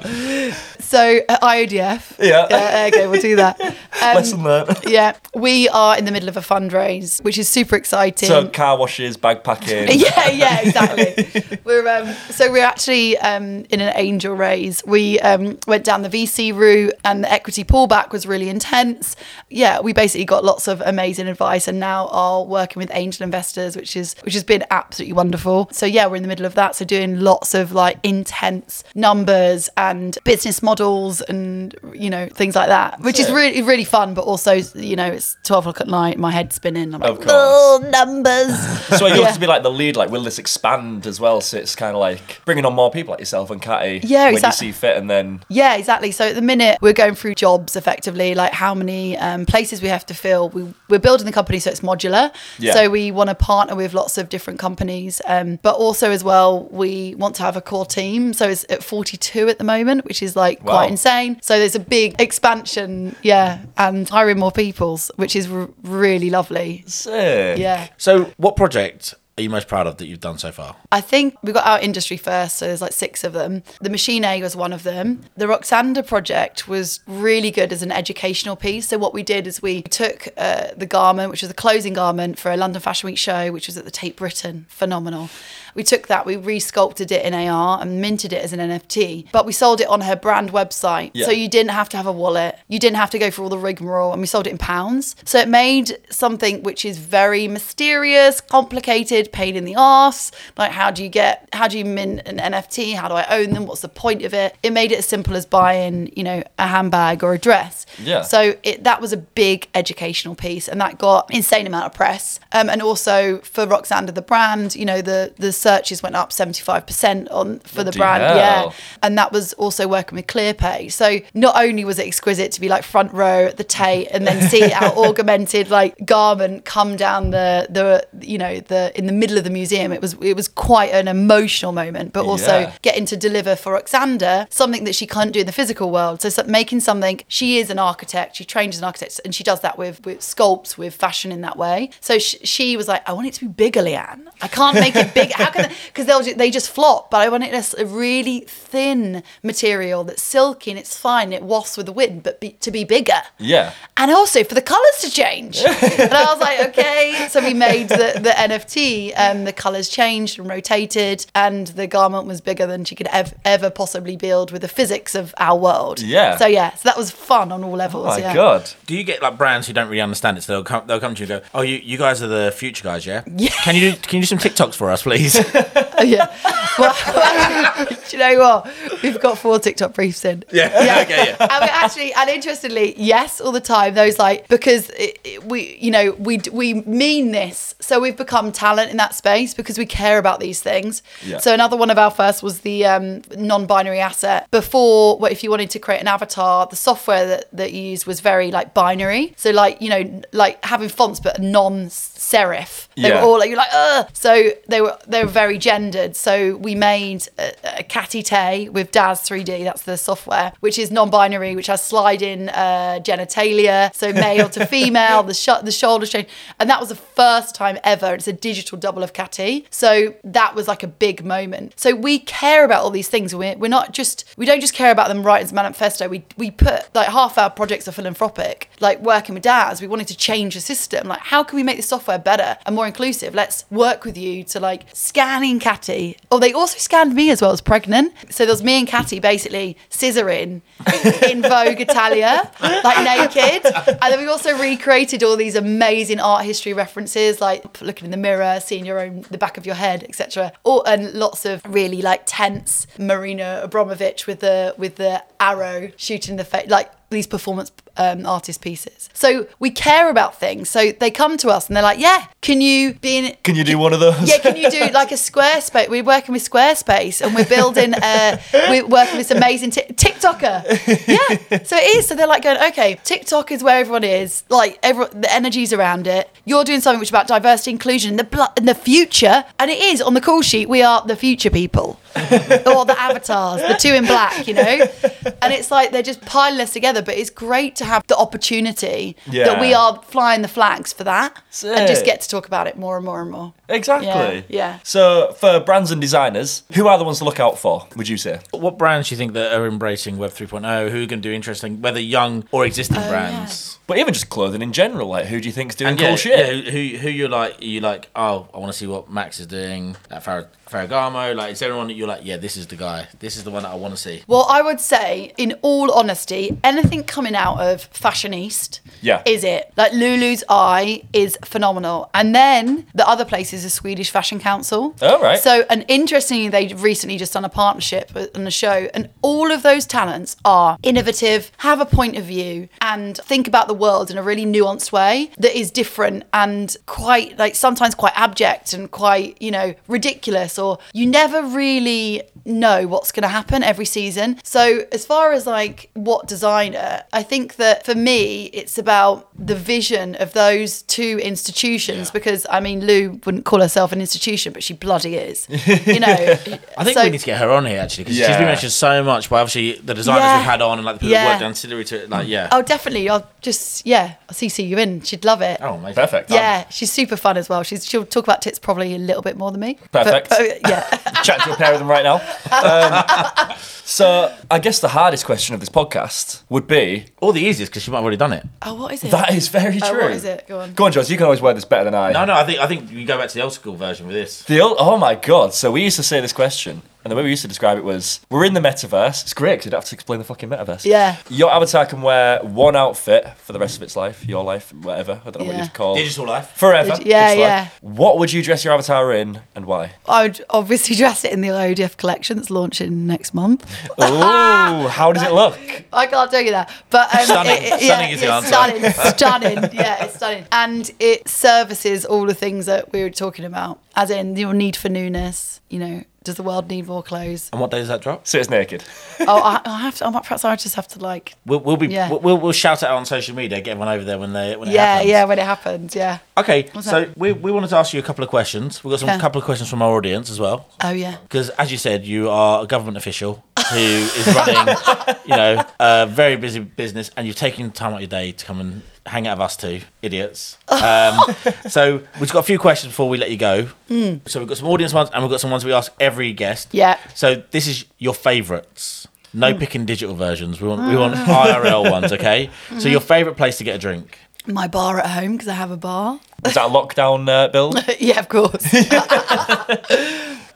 So uh, IODF. Yeah. Yeah, okay, we'll do that. Um, Lesson learned. yeah, we are in the middle of a fundraise, which is super exciting. So car washes, bag packing. yeah, yeah, exactly. we're um, so we're actually um, in an angel raise. We um, went down the VC route, and the equity pullback was really intense. Yeah, we basically got lots of amazing advice, and now are working with angel investors, which is which has been absolutely wonderful. So yeah, we're in the middle of that. So doing lots of like intense numbers and business models, and you know things like that, which is really really fun. But also, you know, it's twelve o'clock at night, my head's spinning. I'm like, Of course. oh, numbers. So you Yeah. have to be like the lead, like will this expand as well? So it's kind of like bringing on more people like yourself and Catty Yeah, when exactly. you see fit, and then Yeah, exactly. So at the minute, we're going through jobs effectively, like how many um, places we have to fill. We, we're building the company so it's modular. Yeah. So we want to partner with lots of different companies. Um, but also, as well, we want to have a core team. So it's at 42 at the moment, which is like Wow. quite insane. So there's a big expansion, yeah, and hiring more peoples, which is r- really lovely. sick. Yeah. So what project are you most proud of that you've done so far? I think we got our industry first, so there's like six of them. The Machine A was one of them. The Roksanda project was really good as an educational piece. So what we did is we took uh, the garment, which was the closing garment for a London Fashion Week show, which was at the Tate Britain, phenomenal. We took that, we resculpted it in AR and minted it as an NFT, but we sold it on her brand website. Yeah. So you didn't have to have a wallet, you didn't have to go through all the rigmarole, and we sold it in pounds. So it made something which is very mysterious, complicated, pain in the arse. Like, how do you get, how do you mint an NFT? How do I own them? What's the point of it? It made it as simple as buying, you know, a handbag or a dress. Yeah. So it, that was a big educational piece, and that got insane amount of press. Um, and also for Roksanda, the brand, you know, the the searches went up seventy five percent on for the Bloody brand, hell. yeah. And that was also working with ClearPay. So not only was it exquisite to be like front row at the Tate, and then see our augmented like garment come down the the you know the in the middle of the museum. It was it was quite an emotional moment, but also Yeah. getting to deliver for Roksanda something that she can't do in the physical world. So, so making something, she is an architect, she trained as an architect, and she does that with, with sculpts, with fashion in that way. So sh- she was like, I want it to be bigger, Leanne. I can't make it big. How can Because they'll they just flop, but I want it as a really thin material that's silky and it's fine, it wafts with the wind, but be, to be bigger. Yeah. And also for the colours to change. and I was like, okay. So we made the, the NFT and um, the colours changed and rotated and the garment was bigger than she could ev- ever possibly build with the physics of our world. Yeah. So yeah, so that was fun on all levels. Oh my yeah. god. Do you get like brands who don't really understand it? So they'll come, they'll come to you and go, "Oh, you, you guys are the future guys, yeah? Yeah. Can you do can you do some TikToks for us, please? yeah. Well, do you know what? We've got four TikTok briefs in. yeah. Yeah. okay. Yeah. Mean, actually, and interestingly, yes, all the time. Those like because it, it- we, you know, we we mean this, so we've become talent in that space because we care about these things. Yeah. So another one of our first was the um, non-binary asset. Before, what if you wanted to create an avatar, the software that that you used was very like binary. So like you know, like having fonts but non-serif. They Yeah. were all like you're like, ugh. So they were they were very gendered. So we made a, a Catty Tay with Daz 3D. That's the software, which is non-binary, which has sliding uh, genitalia, so male to female. The sh- the shoulders change, and that was the first time ever. It's a digital double of Catty. So that was like a big moment. So we care about all these things. We're, we're not just we don't just care about them right as manifesto. We we put like half our projects are philanthropic. Like working with Daz, we wanted to change the system. Like how can we make the software better and more inclusive? Let's work with you to like scanning Catty. Oh, they also scanned me as well as pregnant. So there was me and Catty basically scissoring in Vogue Italia, like naked. And then we also recreated all these amazing art history references, like looking in the mirror, seeing your own the back of your head, etc. Or and lots of really like tense Marina Abramovich with the with the arrow shooting in the face, like these performance um, artist pieces. So we care about things. So they come to us and they're like, "Yeah, can you be in?" Can you do one of those? Yeah, can you do like a Squarespace? We're working with Squarespace and we're building, uh, we're working with this amazing t- TikToker. Yeah, so it is. So they're like going, okay, TikTok is where everyone is. Like, everyone, the energy's around it. You're doing something which is about diversity, inclusion, in the bl- in the future, and it is on the call sheet. We are the future people, or the avatars, the two in black, you know. And it's like they're just piling us together. But it's great to have the opportunity that we are flying the flags for that, and just get to talk about it more and more and more. Exactly. Yeah, yeah. So for brands and designers, who are the ones to look out for? Would you say? What brands do you think that are embracing Web 3.0? Who are going to do interesting, whether young or existing oh, brands? But even just clothing in general, like who do you think's doing And cool yeah, shit? yeah, who who you're like you like? Oh, I want to see what Max is doing at Fer- Ferragamo. Like, is there anyone that you're like? Yeah, this is the guy. This is the one that I want to see. Well, I would say, in all honesty, anything coming out of Fashion East Yeah. is it. Like Lulu's Eye is phenomenal. And then the other place is the Swedish Fashion Council. Oh, right. So, and interestingly, they've recently just done a partnership on the show. And all of those talents are innovative, have a point of view, and think about the world in a really nuanced way that is different and quite, like, sometimes quite abject and quite, you know, ridiculous. Or you never really know what's going to happen every season. So, as far as like what designer, I think that for me, it's about the vision of those two institutions Yeah. because I mean, Lou wouldn't call herself an institution, but she bloody is. You know, I think so- we need to get her on here actually because she's been mentioned so much by obviously the designers Yeah. we've had on and like the people Yeah. that worked ancillary to it. Like, yeah. Oh, definitely. I'll just yeah, I'll CC you in. She'd love it. Oh, amazing. Perfect. Yeah, she's super fun as well. She's she'll talk about tits probably a little bit more than me. But- Perfect. but, yeah. Chat to a pair of them right now. Um, so I guess the hardest question of this podcast would be Or the easiest because she might have already done it. Oh, what is it? that That is very Uh, true. what is it? Go on. Go on, Josh. You can always wear this better than I. No, no, I think I think you go back to the old school version with this. The old, oh my god! So we used to say this question, and the way we used to describe it was: we're in the metaverse. It's great because you don't have to explain the fucking metaverse. Yeah. Your avatar can wear one outfit for the rest of its life, your life, whatever. I don't know what Yeah. you'd call it. Digital life. forever. Digi- yeah, its life. yeah. What would you dress your avatar in, and why? I would obviously dress it in the IODF collection that's launching next month. Oh, how does it look? I can't tell you that, but um, Stunning. it- it- Stunning is the yeah, answer. Stunning, stunning. Yeah, it's stunning, and it services all the things that we were talking about, as in your need for newness. You know, does the world need more clothes? And what day does that drop? So it's naked. oh, I, I have to. I might, perhaps I just have to like. We'll, we'll be Yeah. we'll, we'll, we'll shout it out on social media. Get everyone over there when they when it Yeah, happens. yeah. When it happens, yeah. Okay, What's so that? we, we wanted to ask you a couple of questions. We've got some Yeah. couple of questions from our audience as well. Oh yeah. Because as you said, you are a government official who is running, you know, a very busy business, and you've taken time out of your day to come and hang out with us two idiots. Um, so we've got a few questions before we let you go. So we've got some audience ones, and we've got some ones we ask every guest. Yeah. So this is your favourites. No picking digital versions. We want we want IRL ones. Okay. So your favourite place to get a drink. My bar at home because I have a bar. Is that a lockdown uh, bill? yeah, of course.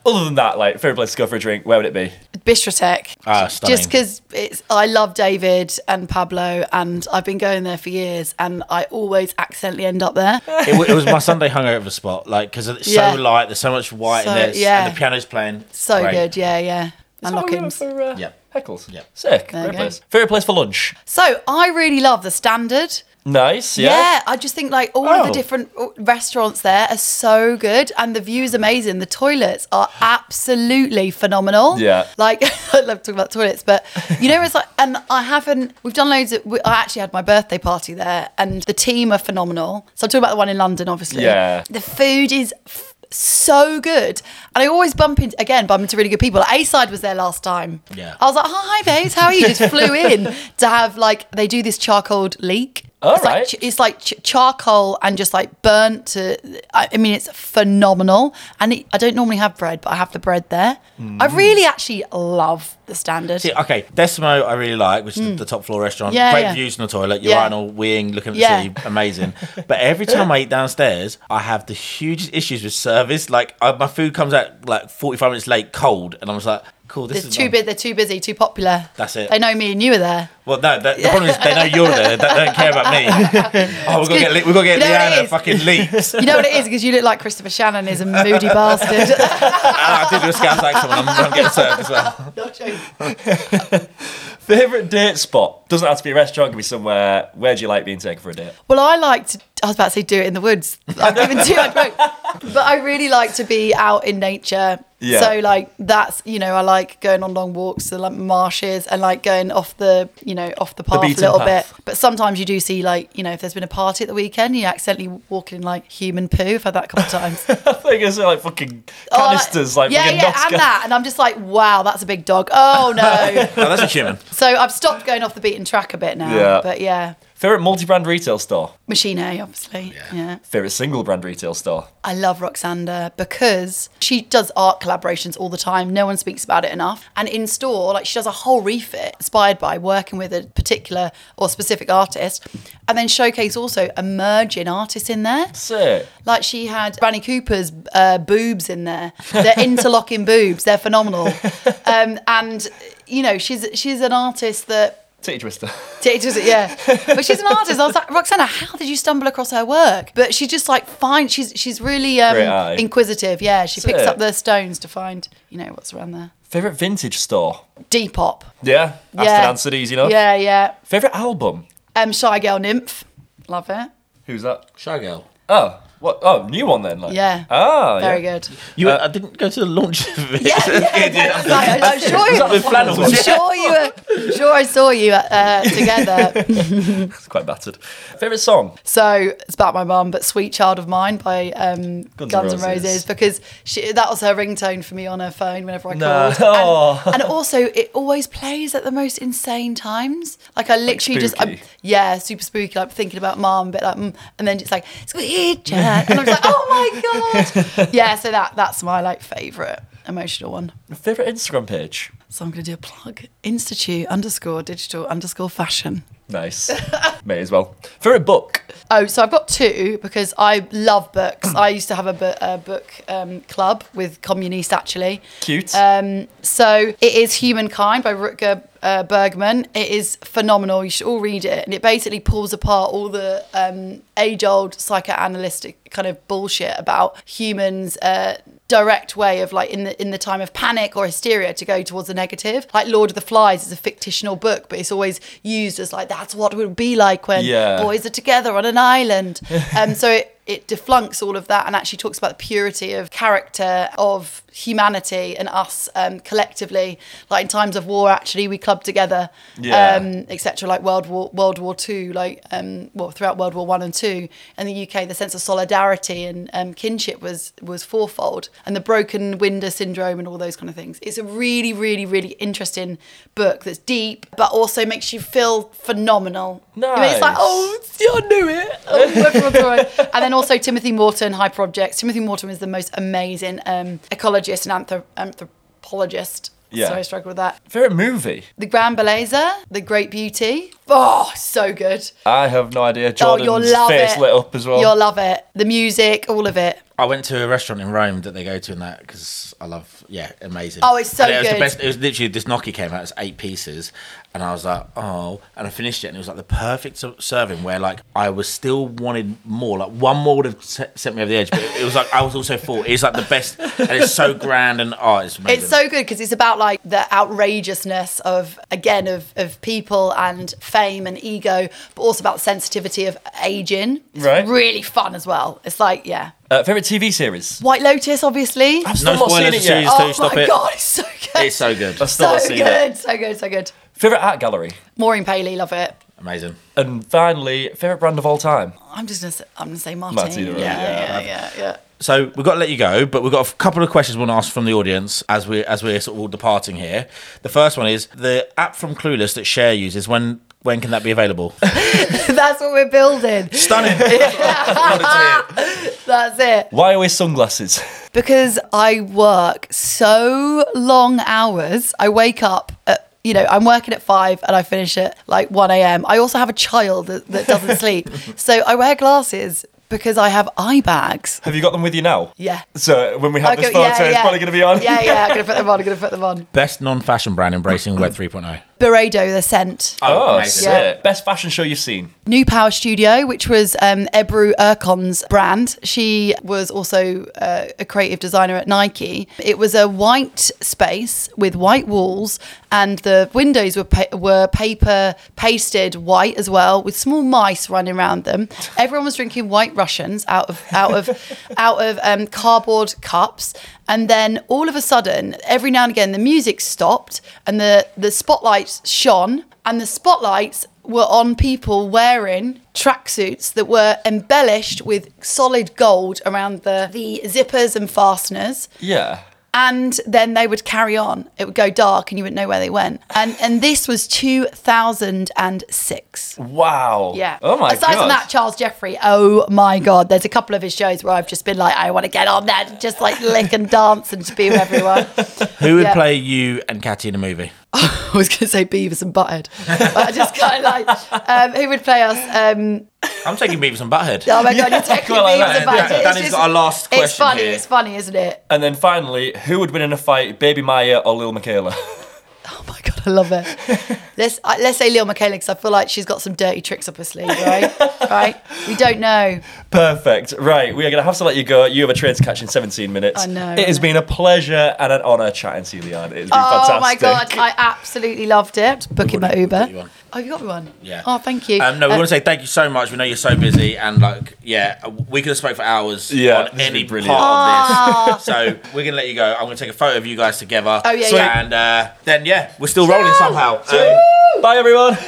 Other than that, like favorite place to go for a drink, where would it be? Bistrotheque. Ah, stunning. Just because it's, I love David and Pablo, and I've been going there for years, and I always accidentally end up there. it, wa- it was my Sunday hungover spot, like because it's Yeah. so light. There's so much white So- in there, yeah. and the piano's playing. So Great. good, yeah, yeah. Is And that where we went lock-ins. for uh, Yep. Heckles. Yep. Sick. There Great go. place. Favorite place for lunch? So I really love the standard. Nice. Yeah. Yeah. I just think like all of Oh. the different uh, restaurants there are so good, and the view's amazing. The toilets are absolutely phenomenal. Yeah. like I love talking about toilets, but you know it's like, and I haven't. We've done loads of. I actually had my birthday party there, and the team are phenomenal. So I'm talking about the one in London, obviously. Yeah. the food is. F- so good, and I always bump into again bump into really good people. A side was there last time. Yeah. I was like, "Hi, babes, how are you?" Just flew in to have like they do this charcoal leek. All it's right. like it's like ch- charcoal and just like burnt to. I I mean, it's phenomenal. And it, I don't normally have bread, but I have the bread there. I Mm. really actually love the standard. See, okay, Decimo I really like, which is the top floor restaurant. Mm. Yeah, Great yeah. views from the toilet, Yeah. urinal, weeing, looking at the Yeah. sea, amazing. but every time I eat downstairs, I have the hugest issues with service. Like I, my food comes out like 45 minutes late, cold, and I was like, cool, this is too big. They're too busy. Too popular. That's it. They know me and you are there. Well, no, the, the problem is they know you're there. They don't care about me. Oh, we've got to get, Le- we've got to get You know Leanna fucking leaks. You know what it is because you look like Christopher Shannon is a moody bastard. Ah, I did do a scout accent when I'm, I'm getting served as well. Not joking. Favorite date spot? Doesn't have to be a restaurant. It can be somewhere. Where do you like being taken for a date? Well, I like to. I was about to say do it in the woods. I've given too much rope. But I really like to be out in nature. Yeah. So like that's you know I like going on long walks to like marshes and like going off the you know off the path a little path. bit. But sometimes you do see like you know if there's been a party at the weekend you accidentally walk in like human poo. I've had that a couple of times. I think it's like fucking Oh, canisters, like, yeah, fucking yeah, Nosca. and that, and I'm just like, wow, that's a big dog. Oh no! Oh, that's a human. so I've stopped going off the beaten track a bit now. Yeah. But yeah, Favorite multi-brand retail store. Machine A, obviously. yeah. Favorite single brand retail store. I love Roksanda because she does art collaborations all the time. No one speaks about it enough. And in store, like she does a whole refit inspired by working with a particular or specific artist, and then showcase also emerging artists in there. Sick. Like she had Brandy Cooper's uh, boobs in there. They're interlocking boobs. They're phenomenal. Um, and you know, she's she's an artist that Titty twister. T- just- yeah, but she's an artist. I was like, Roxana, how did you stumble across her work? But she just like find she's she's really um, inquisitive. Yeah, she picks Sick. up the stones to find you know what's around there. Favorite vintage store. Depop. Yeah. Asked Yeah. and answered easy enough. Yeah, yeah. Favorite album. Um, Shygirl Nymph. Love it. Who's that? Shygirl. Oh, what? Oh, new one then. Like. Yeah. Ah, Very yeah. good. You, Uh, I didn't go to the launch of it. Yeah, yeah, that's right. I'm sure you. with flannels. I'm sure you. Were, I'm sure I saw you uh, together. It's quite battered. Favorite song. So it's about my mum, but "Sweet Child of Mine" by um, Guns, N' N' Roses. Roses, because she, that was her ringtone for me on her phone whenever I No. called. Oh. And, and also, it always plays at the most insane times. Like I literally just, I'm, yeah, super spooky. Like thinking about mum, but like, mm, and then it's like "Sweet Child," and I'm just like, oh my god, yeah. So that that's my like favorite emotional one. Favorite Instagram page. So I'm going to do a plug. Institute underscore digital underscore fashion. Nice. May as well. Favorite book? Oh, so I've got two because I love books. I used to have a, bu- a book um, club with Communist actually. Cute. Um, so it is Humankind by Rutger uh, Bregman. It is phenomenal. You should all read it, and it basically pulls apart all the um, age-old psychoanalytic kind of bullshit about humans. Uh, direct way of like in the in the time of panic or hysteria to go towards the negative like lord of the flies is a fictional book but it's always used as like that's what it would be like when Yeah. boys are together on an island um so it it deflunks all of that and actually talks about the purity of character of humanity and us um, collectively. Like in times of war actually we club together Yeah. um, etc like world war world war two like um well throughout world war one and two. In the uk the sense of solidarity and um, kinship was was fourfold. And the broken window syndrome and all those kind of things. It's a really really really interesting book that's deep but also makes you feel phenomenal. Mean, it's like Nice. oh I knew it. Oh, everyone's all right. and then also timothy morton Hyperobjects timothy morton is the most amazing um, ecologist and anthrop- anthropologist Yeah. so i struggle with that Favorite movie? the Grande Bellezza, The Great Beauty. Oh, so good. I have no idea. oh, Jordan's you'll love face it. lit up as well. You'll love it. The music, all of it. I went to a restaurant in Rome that they go to in that because I love, yeah, amazing. Oh, it's so And it was good. The best, it was literally this gnocchi came out as eight pieces, and I was like, oh, and I finished it, and it was like the perfect serving where like I was still wanted more, like one more would have sent me over the edge, but it, it was like I was also full. It's like the best, and it's so grand, and oh, it's amazing. It's so good because it's about like the outrageousness of again of of people and fame and ego, but also about the sensitivity of aging. It's Right. really fun as well. It's like yeah, Uh, favorite TV series? White Lotus, obviously. I've still No not seen it yet. series oh. Stop my it. god, it's so good. It's so good, I've still so not seen good, it. so good, so good. Favorite art gallery? Maureen Paley, love it. amazing. And finally, favorite brand of all time? I'm just gonna say, I'm gonna say Martine. Martine, right, yeah, yeah. yeah, yeah, yeah. So we've got to let you go, but we've got a couple of questions we want to ask from the audience as we as we're sort of all departing here. The first one is the app from Clueless that Cher uses. When when can that be available? That's what we're building. Stunning. That's it. Why always sunglasses? Because I work so long hours. I wake up at you know, I'm working at five and I finish at like 1 a.m. I also have a child that, that doesn't sleep. So I wear glasses because I have eye bags. Have you got them with you now? Yeah. So when we have Okay, this photo, it's probably going to be on. Yeah, yeah, I'm going to put them on. I'm going to put them on. Best non-fashion brand embracing Web oh. 3.0. Byredo, the scent. Oh, amazing. sick. Best fashion show you've seen? New Power Studio, which was um, Ebru Erkon's brand. She was also uh, a creative designer at Nike. It was a white space with white walls, and the windows were pa- were paper pasted white as well, with small mice running around them. Everyone was drinking White Russians out of out of out of um, cardboard cups. And then all of a sudden, every now and again, the music stopped and the, the spotlights shone, and the spotlights were on people wearing tracksuits that were embellished with solid gold around the, the zippers and fasteners. Yeah. And then they would carry on. It would go dark and you wouldn't know where they went. And and this was 2006. Wow. Yeah. Oh my Aside god. from that, Charles Jeffrey. Oh my god. There's a couple of his shows where I've just been like, I want to get on there, and just like lick and dance and just be with everyone. Who would Yeah. play you and Catty in a movie? I was going to say Beavis and Butthead, but I just kind of like um, who would play us. Um, I'm taking Beavis and Butthead. oh my god, you're taking like Beavis that. and Butthead. Dan- It's Danny's just- got our last question It's funny. here. It's funny, isn't it? and then finally, who would win in a fight, Baby Maya or Lil Michaela? Oh my god, I love it. let's uh, let's say Lil Michaela because I feel like she's got some dirty tricks up her sleeve, right? right? We don't know. Perfect. Right, we are going to have to let you go. You have a train to catch in 17 minutes. I know. It has been a pleasure and an honour chatting to you, Leanne. It has been fantastic. Oh my god, I absolutely loved it. Booking my Uber. You. Oh, you got me one. Yeah. Oh, thank you. Um, no, we Uh, want to say thank you so much. We know you're so busy, and like, yeah, we could have spoke for hours Yeah, on any been brilliant. part of this. so we're gonna let you go. I'm gonna take a photo of you guys together. Oh, yeah, Sweet. yeah. And uh, then yeah, we're still rolling somehow. Um, Bye, everyone.